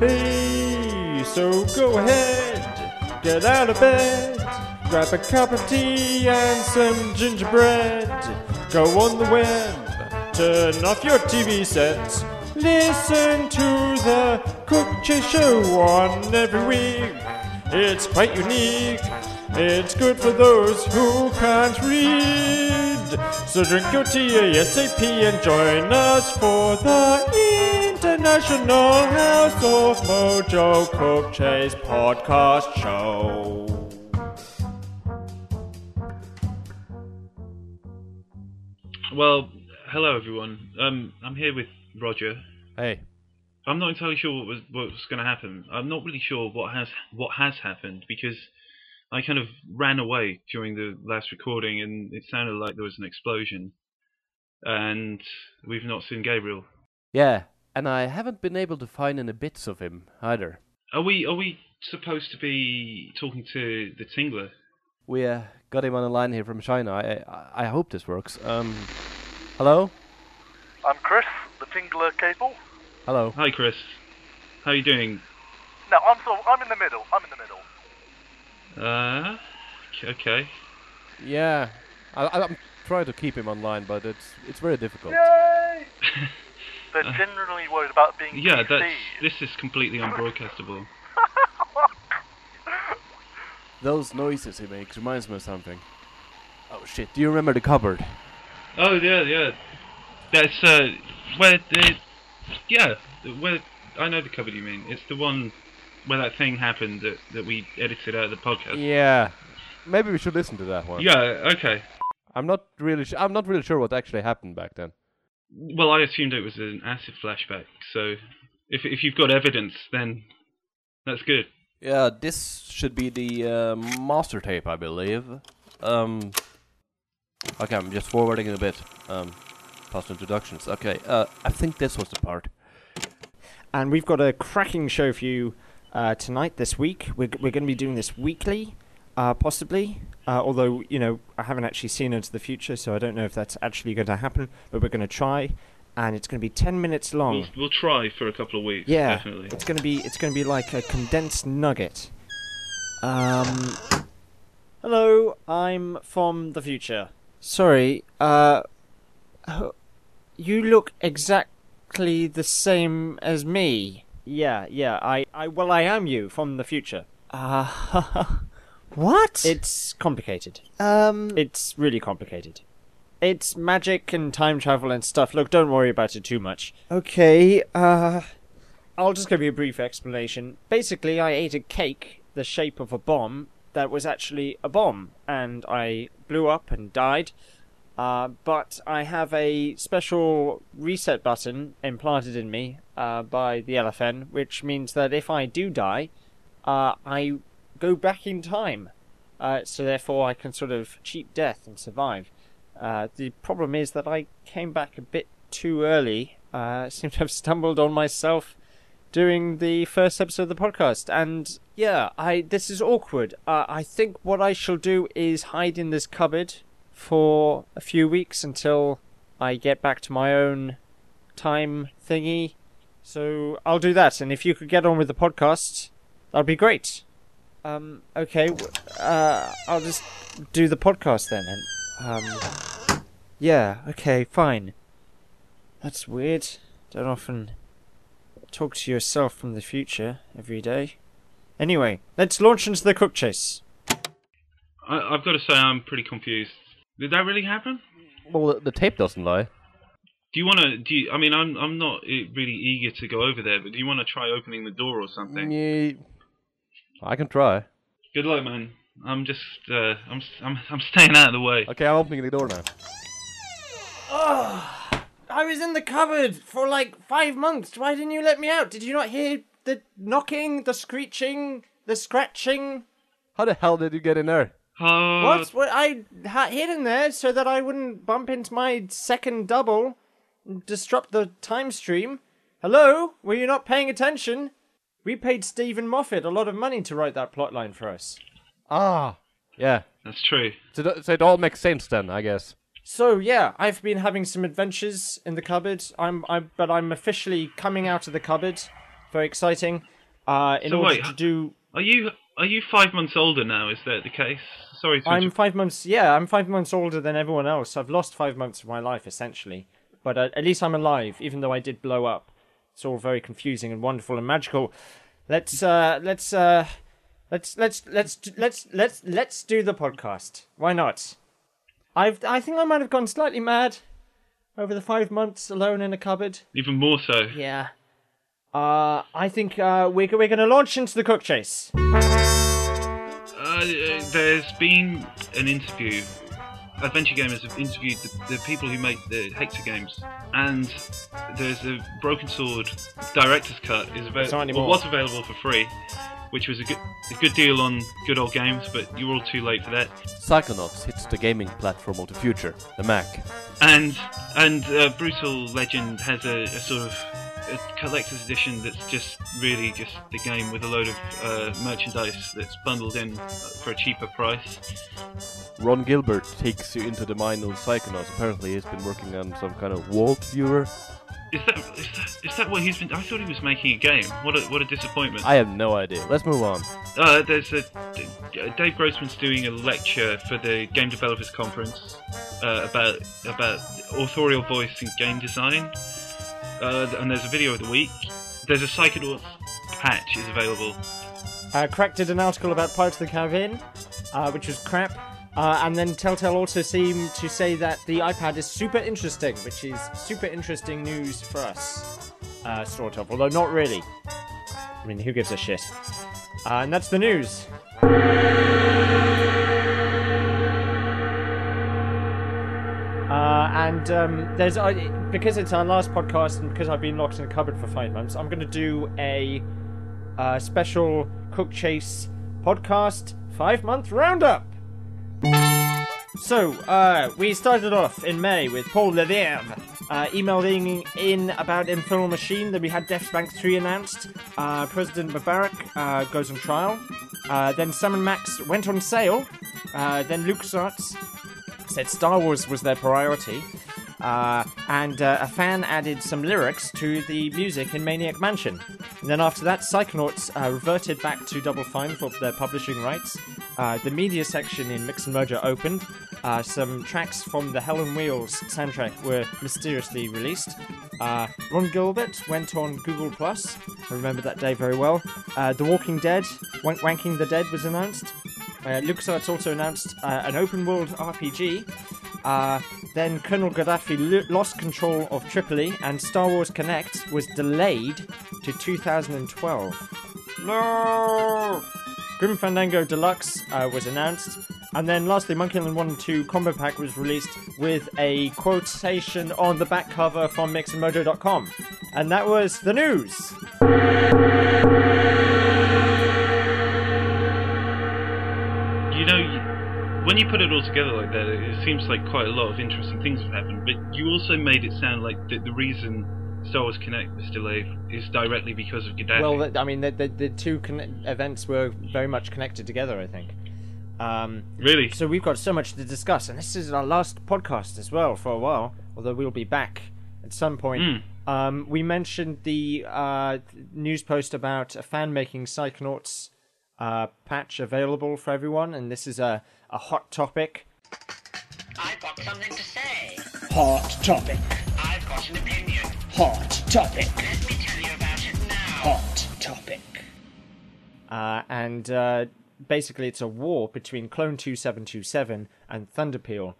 Hey, so go ahead, get out of bed, grab a cup of tea and some gingerbread. Go on the web, turn off your TV set, listen to the Cook Chase Show on every week. It's quite unique. It's good for those who can't read. So drink your tea ASAP and join us for the International House of Mojo Cook Chase podcast show. Well, hello everyone. Um, I'm here with Roger. Hey, I'm not entirely sure what was what was going to happen. I'm not really sure what has what has happened because I kind of ran away during the last recording and it sounded like there was an explosion. And we've not seen Gabriel. yeah, and I haven't been able to find any bits of him either. Are we are we supposed to be talking to the Tingler? We uh, got him on the line here from China. I, I I hope this works. Um, hello, I'm Chris, the Tingler Cable. hello. Hi Chris. How are you doing? No, I'm sort of, I'm in the middle. I'm in the middle. Uh okay. Yeah, I, I- I'm trying to keep him online, but it's it's very difficult. Yay! They're generally worried about being Yeah, PC'd. this is completely unbroadcastable. Those noises he makes reminds me of something. Oh shit! Do you remember the cupboard? Oh yeah, yeah. That's uh where the yeah where I know the cupboard you mean. It's the one where that thing happened that that we edited out of the podcast. Yeah, maybe we should listen to that one. Yeah. Okay. I'm not really. Su- I'm not really sure what actually happened back then. Well, I assumed it was an acid flashback. So if if you've got evidence, then that's good. Yeah, this should be the uh, master tape, I believe. Um, okay, I'm just forwarding it a bit. Um, past introductions. Okay, uh, I think this was the part. And we've got a cracking show for you uh, tonight, this week. We're, we're going to be doing this weekly, uh, possibly. Uh, although, you know, I haven't actually seen into the future, so I don't know if that's actually going to happen. But we're going to try. And it's going to be 10 minutes long. We'll we'll try for a couple of weeks. Yeah, Definitely. it's gonna be it's gonna be like a condensed nugget. Um, hello, I'm from the future. Sorry, uh, you look exactly the same as me. Yeah, yeah, I, I, well, I am you from the future. Uh, what? It's complicated. um, It's really complicated. It's magic and time travel and stuff. Look, don't worry about it too much. okay, uh, I'll just give you a brief explanation. Basically, I ate a cake the shape of a bomb that was actually a bomb, and I blew up and died. Uh, but I have a special reset button implanted in me uh, by the LFN, which means that if I do die, uh, I go back in time. Uh, so therefore, I can sort of cheat death and survive. Uh, the problem is that I came back a bit too early. Uh, seem to have stumbled on myself during the first episode of the podcast, and yeah, I this is awkward. Uh, I think what I shall do is hide in this cupboard for a few weeks until I get back to my own time thingy. So I'll do that, and if you could get on with the podcast, that'd be great. Um, okay, uh, I'll just do the podcast then, and um, yeah, okay, fine. That's weird. Don't often talk to yourself from the future every day. Anyway, let's launch into the cook chase. I, I've got to say I'm pretty confused. Did that really happen? Well, the, the tape doesn't lie. Do you want to? Do you, I mean, I'm I'm not uh, really eager to go over there, but do you want to try opening the door or something? Yeah, I can try. Good luck, man. I'm just uh, I'm s- I'm I'm staying out of the way. Okay, I'm opening the door now. Oh, I was in the cupboard for like five months. Why didn't you let me out? Did you not hear the knocking, the screeching, the scratching? How the hell did you get in there? Uh, What? What? I ha- hid in there so that I wouldn't bump into my second double, and disrupt the time stream. Hello? Were you not paying attention? We paid Steven Moffat a lot of money to write that plotline for us. Ah, yeah. That's true. So, th- so it all makes sense then, I guess. So yeah, I've been having some adventures in the cupboard. I'm, I'm, but I'm officially coming out of the cupboard. very exciting. Uh, in So order wait, to do, Are you are you five months older now? Is that the case? Sorry to I'm interrupt. five months. Yeah, I'm five months older than everyone else. I've lost five months of my life essentially, but uh, at least I'm alive, even though I did blow up. It's all very confusing and wonderful and magical. Let's uh, let's uh, let's let's let's let's let's let's do the podcast. Why not? I've I think I might have gone slightly mad over the five months alone in a cupboard. even more so. Yeah. Uh, I think uh, we're we're gonna launch into the cook chase. Uh, there's been an interview. Adventure Gamers have interviewed the, the people who make the Hector games, and there's a Broken Sword director's cut is available. anymore. was available for free, which was a good a good deal on good old games, but you were all too late for that. Psychonauts hits the gaming platform of the future, the Mac. And and uh, Brutal Legend has a, a sort of a collector's edition that's just really just the game with a load of uh, merchandise that's bundled in for a cheaper price. Ron Gilbert takes you into the mind of Psychonauts. Apparently, he's been working on some kind of Walt viewer. Is that is that is that what he's been? I thought he was making a game. What a what a disappointment. I have no idea. Let's move on. Uh, there's a Dave Grossman's doing a lecture for the Game Developers Conference uh, about about authorial voice in game design. Uh, and there's a video of the week. There's a Psychonauts patch is available. Uh, Crack did an article about Pirates of the Caribbean, uh, which was crap. Uh, and then Telltale also seemed to say that the iPad is super interesting, which is super interesting news for us, uh, sort of. Although not really. I mean, who gives a shit? Uh, and that's the news. And um, there's because it's our last podcast and because I've been locked in a cupboard for five months, I'm going to do a uh, special Cook Chase podcast five month roundup. So, uh, we started off in May with Paul Levere uh, emailing in about Infernal Machine. Then we had DeathSpank 3 announced. Uh, President Mubarak uh, goes on trial. Uh, then Sam and Max went on sale. Then LucasArts said Star Wars was their priority. Uh, and uh, a fan added some lyrics to the music in Maniac Mansion. And then after that, Psychonauts uh, reverted back to Double Fine for their publishing rights. Uh, the media section in Mix and Mojo opened. Uh, some tracks from the Hell on Wheels soundtrack were mysteriously released. Uh, Ron Gilbert went on Google Plus. I remember that day very well. The Walking Dead, Wank- Wanking the Dead was announced. Uh, LucasArts also announced uh, an open world RPG. Uh, then Colonel Gaddafi lo- lost control of Tripoli, and Star Wars Kinect was delayed to 2012. No! Grim Fandango Deluxe uh, was announced. And then lastly, Monkey Island 1 and 2 Combo Pack was released with a quotation on the back cover from mixandmojo.com. And that was the news. When you put it all together like that, it seems like quite a lot of interesting things have happened. But you also made it sound like the, the reason Star Wars Kinect was delayed is directly because of Gaddafi. Well, th- I mean, the, the, the two conne- events were very much connected together, I think. Um, really? so we've got so much to discuss, and this is our last podcast as well for a while, although we'll be back at some point. Mm. Um, we mentioned the uh, news post about a fan making Psychonauts uh, patch available for everyone, and this is a, a hot topic. I've got something to say. Hot topic. I've got an opinion. Hot topic. Let me tell you about it now. Hot topic. Uh, and uh, basically, it's a war between Clone 2727 and Thunderpeel.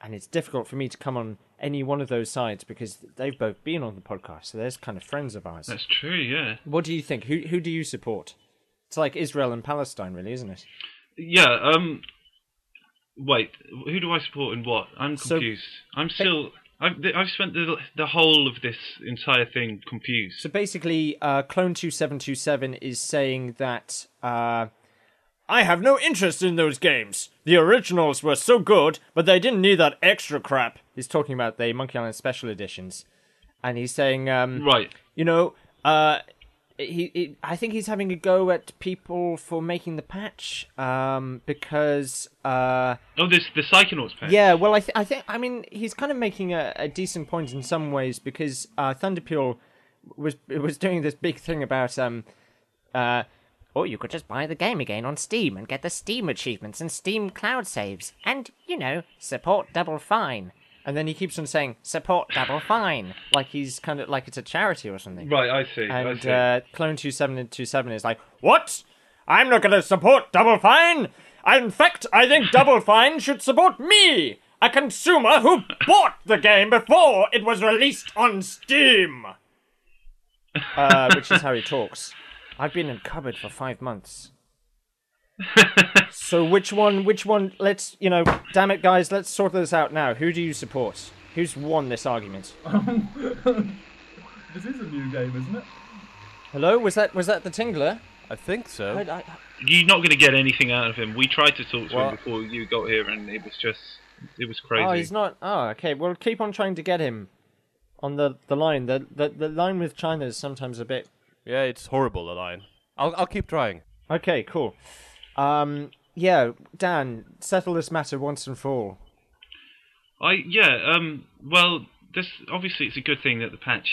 And it's difficult for me to come on any one of those sides because they've both been on the podcast, so they're kind of friends of ours. That's true, yeah. What do you think? Who who do you support? It's like Israel and Palestine, really, isn't it? Yeah, um. Wait, who do I support and what? I'm So- confused. I'm still. I've, I've spent the, the whole of this entire thing confused. So basically, uh, Clone 2727 is saying that uh, I have no interest in those games. The originals were so good, but they didn't need that extra crap. He's talking about the Monkey Island Special Editions. And he's saying, um, Right. you know, uh, he, he, I think he's having a go at people for making the patch um, because. Uh, Oh, this the Psychonauts patch. yeah, well, I, th- I think I mean he's kind of making a, a decent point in some ways because uh, Thunderpeel was was doing this big thing about um, uh, or you could just buy the game again on Steam and get the Steam achievements and Steam cloud saves, and you know support Double Fine. And then he keeps on saying support Double Fine, like he's kind of like it's a charity or something. Right, I see. And I see. uh, Clone two seven two seven is like, what? I'm not going to support Double Fine. In fact, I think Double Fine should support me, a consumer who bought the game before it was released on Steam. Uh, which is how he talks. I've been in cupboard for five months. So which one? Which one? Let's you know. Damn it, guys. Let's sort this out now. Who do you support? Who's won this argument? This is a new game, isn't it? Hello, was that was that the Tingler? I think so. I, I, You're not going to get anything out of him. We tried to talk to Well- him before you got here, and it was just, it was oh, crazy. Oh, he's not. Oh, okay. Well, keep on trying to get him on the the line. The the, the line with China is sometimes a bit. Yeah, it's horrible, the line. I'll, I'll keep trying. Okay, cool. Um, yeah, Dan, settle this matter once and for all. I yeah. Um. Well, this obviously it's a good thing that the patch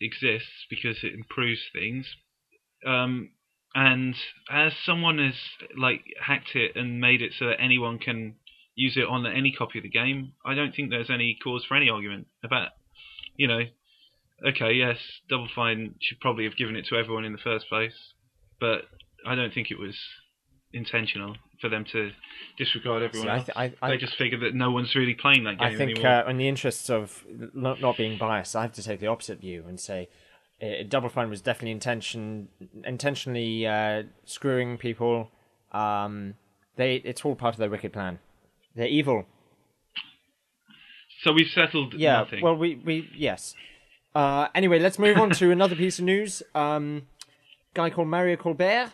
exists because it improves things. Um. And as someone has like hacked it and made it so that anyone can use it on any copy of the game, I don't think there's any cause for any argument about, you know, okay, yes, Double Fine should probably have given it to everyone in the first place, but I don't think it was intentional for them to disregard everyone See, I else. th- I- I- they just figured that no one's really playing that game I think, anymore. uh, in the interests of not, not being biased, I have to take the opposite view and say uh, Double Fine was definitely intention intentionally uh, screwing people. Um, they it's all part of their wicked plan. They're evil. so we've settled Yeah. nothing. Well, we we yes. Uh, anyway, let's move on to another piece of news. Um, guy called Mario Colbert.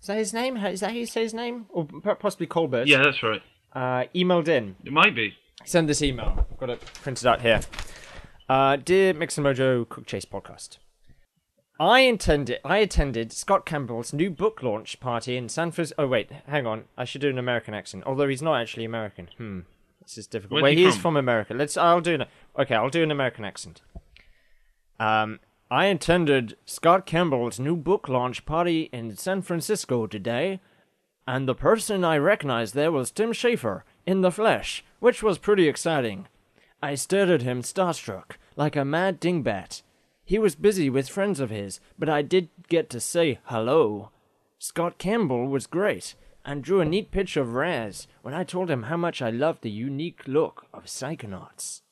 Is that his name? Is that how you say his name? Or possibly Colbert? yeah, that's right. Uh, emailed in. It might be. Send this email. I've got it printed out here. Uh, dear Mix and Mojo Cook Chase podcast. I intended. I attended Scott Campbell's new book launch party in San Francisco. Oh wait, hang on. I should do an American accent. Although he's not actually American. Hmm. This is difficult. Where's Wait, he he is from? from America. Let's. I'll do an. Okay, I'll do an American accent. Um, I attended Scott Campbell's new book launch party in San Francisco today, and the person I recognized there was Tim Schafer in the flesh, which was pretty exciting. I stared at him starstruck, like a mad dingbat. He was busy with friends of his, but I did get to say hello. Scott Campbell was great, and drew a neat picture of Raz when I told him how much I loved the unique look of Psychonauts.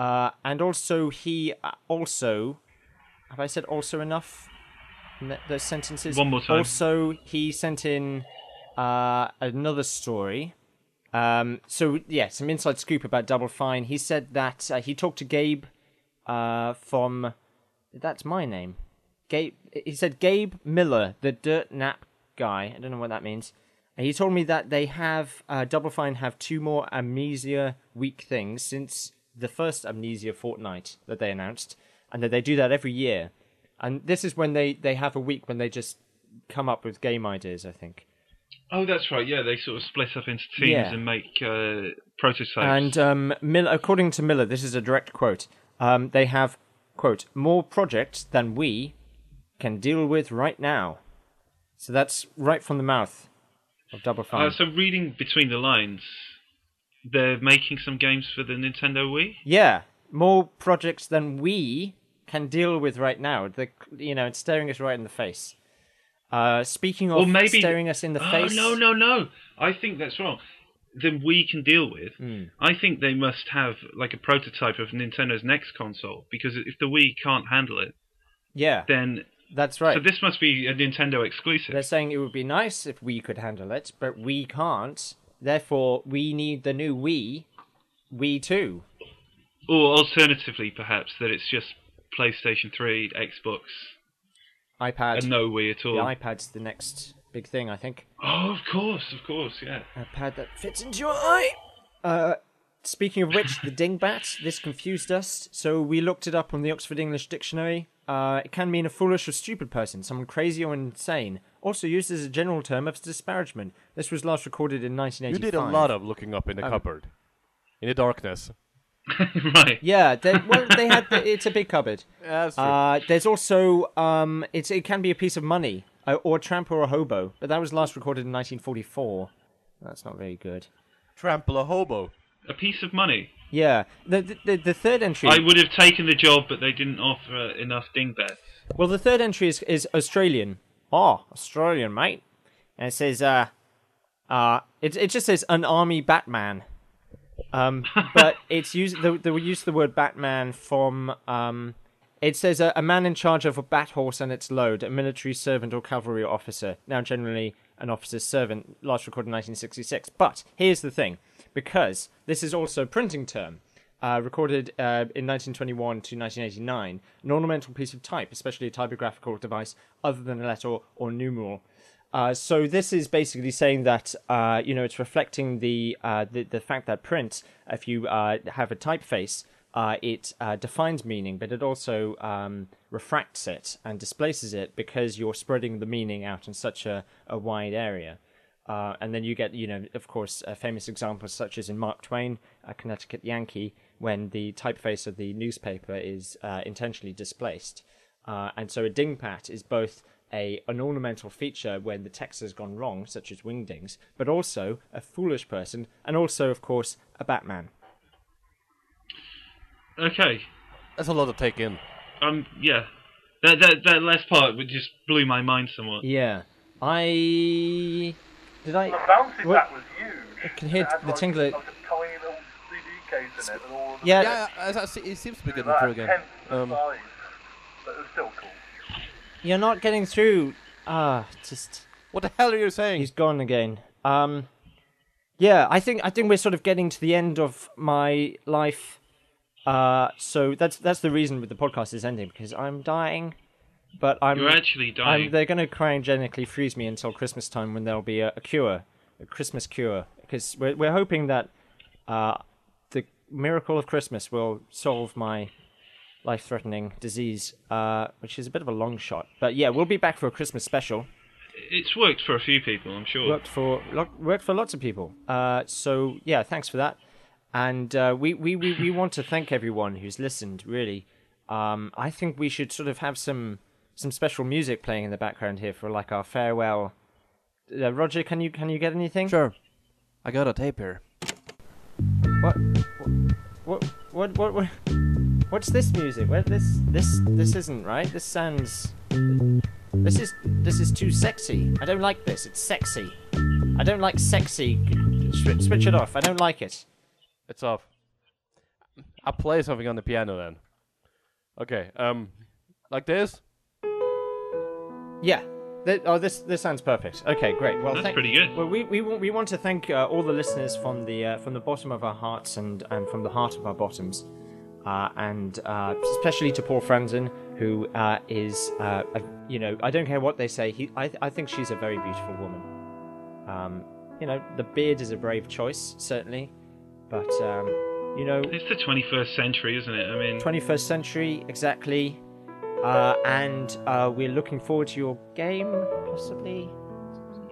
Uh, and also, he uh, also. Have I said also enough? those sentences? One more time. Also, he sent in uh, another story. Um, so, yeah, some inside scoop about Double Fine. He said that uh, he talked to Gabe uh, from. That's my name. Gabe. He said Gabe Miller, the Dirt Nap guy. I don't know what that means. And he told me that they have uh, Double Fine have two more Amnesia week things since the first Amnesia fortnight that they announced, and that they do that every year. And this is when they they have a week when they just come up with game ideas. I think. Oh, that's right. Yeah, they sort of split up into teams Yeah. and make uh, prototypes. And um, Miller, according to Miller, this is a direct quote. Um, they have quote more projects than we can deal with right now. So that's right from the mouth of Double Fine. Uh, so reading between the lines, they're making some games for the Nintendo Wii. Yeah, more projects than we can deal with right now. The you know, it's staring us right in the face. Uh, speaking of Or maybe staring us in the oh, face, no, no, no! I think that's wrong. Then we can deal with. Hmm. I think they must have like a prototype of Nintendo's next console because if the Wii can't handle it, yeah, then that's right. so this must be a Nintendo exclusive. They're saying it would be nice if we could handle it, but we can't. Therefore, we need the new Wii. We too. Or alternatively, perhaps that it's just PlayStation 3, Xbox, iPad. and no Wii at all. The iPad's the next big thing, I think. Oh, of course, of course, yeah. A pad that fits into your eye. Uh, speaking of which, the dingbat. This confused us, so we looked it up on the Oxford English Dictionary. Uh, it can mean a foolish or stupid person, someone crazy or insane. Also used as a general term of disparagement. This was last recorded in You 1985. did a lot of looking up in the Um, cupboard. In the darkness. right. Yeah, they, well, they had. The, it's a big cupboard. That's true. Uh, there's also um, it's it can be a piece of money, uh, or a tramp or a hobo, but that was last recorded in 1944. That's not very good. Trample a hobo. A piece of money. Yeah, the the, the, the third entry. I would have taken the job, but they didn't offer enough dingbats. Well, the third entry is, is Australian. Oh, Australian, mate. And it says, uh, uh, it, it just says an army Batman. Um, but it's used, the, the use of the word Batman from, um, it says a, a man in charge of a bat horse and its load, a military servant or cavalry officer. Now, generally, an officer's servant, last recorded in 1966. But here's the thing because this is also a printing term, uh, recorded uh, in 1921 to 1989, an ornamental piece of type, especially a typographical device other than a letter or numeral. Uh, so this is basically saying that uh, you know it's reflecting the, uh, the the fact that print, if you uh, have a typeface, uh, it defines meaning, but it also um, refracts it and displaces it because you're spreading the meaning out in such a, a wide area. And then you get, you know, of course, famous examples such as in Mark Twain, a Connecticut Yankee, when the typeface of the newspaper is intentionally displaced. And so a dingbat is both a an ornamental feature when the text has gone wrong, such as wingdings, but also a foolish person, and also, of course, a Batman. Okay. That's a lot to take in. Um. Yeah. That that that last part would just blew my mind somewhat. Yeah, I did I. The bouncy What- bat was huge. I can hear the like, tingle- Like a tiny little CD case in it, and all Yeah, Yeah, yeah, I- I see- it seems to be It was getting through again. Um, size, but it was still cool. You're not getting through. Ah, just what the hell are you saying? he's gone again. Um, yeah, I think I think we're sort of getting to the end of my life. Uh, so that's that's the reason with the podcast is ending because I'm dying, but I'm You're actually dying. I'm, they're going to cryogenically freeze me until Christmas time when there'll be a, a cure, a Christmas cure, because we're we're hoping that uh, the miracle of Christmas will solve my life-threatening disease, uh, which is a bit of a long shot. But yeah, we'll be back for a Christmas special. It's worked for a few people, I'm sure. Worked for lo- worked for lots of people. Uh, so yeah, thanks for that. And uh, we, we, we, we want to thank everyone who's listened. Really, um, I think we should sort of have some some special music playing in the background here for like our farewell. Uh, Roger, can you can you get anything? Sure. I got a tape here. What? What? What? What? what what's this music? What this? This? This isn't right. This sounds. This is. This is too sexy. I don't like this. It's sexy. I don't like sexy. Swi- switch it off. I don't like it. It's off. I'll play something on the piano then. Okay, um, like this? Yeah. Th- oh, this this sounds perfect. Okay, great. Well, That's thank- pretty good. Well, we, we, want- we want to thank uh, all the listeners from the uh, from the bottom of our hearts and, and from the heart of our bottoms, uh, and uh, especially to Paul Franzen, who uh, is uh, a, you know I don't care what they say. He I I think she's a very beautiful woman. Um, you know the beard is a brave choice certainly, but um, you know It's the 21st century, isn't it? I mean, 21st century exactly uh, and uh, we're looking forward to your game possibly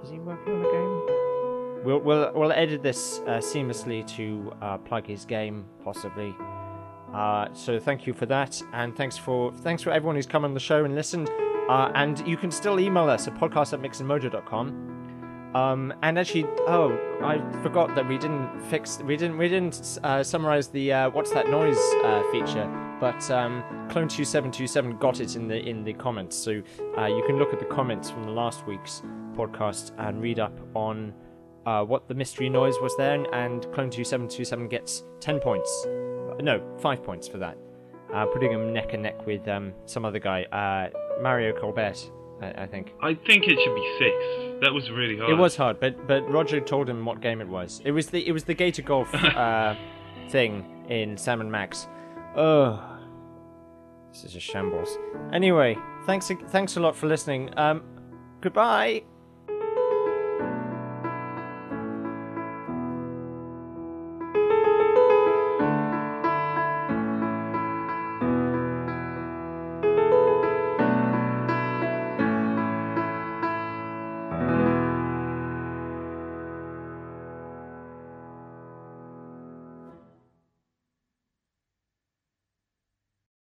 is he working on a game we'll we'll, we'll edit this uh, seamlessly to uh, plug his game possibly uh, so thank you for that and thanks for thanks for everyone who's come on the show and listened uh, and you can still email us at podcast at mixandmojo.com um, and actually, oh, I forgot that we didn't fix, we didn't, we didn't uh, summarize the uh, what's that noise uh, feature. But um, Clone two seven two seven got it in the in the comments, so uh, you can look at the comments from the last week's podcast and read up on what the mystery noise was there. And, and Clone two seven two seven gets ten points, no, five points for that, uh, putting him neck and neck with um, some other guy, uh, Mario Colbert, I, I think. I think it should be six. That was really hard. It was hard, but but Roger told him what game it was. It was the it was the Gator Golf uh, thing in Sam and Max. Oh, this is a shambles. Anyway, thanks thanks a lot for listening. Um, goodbye.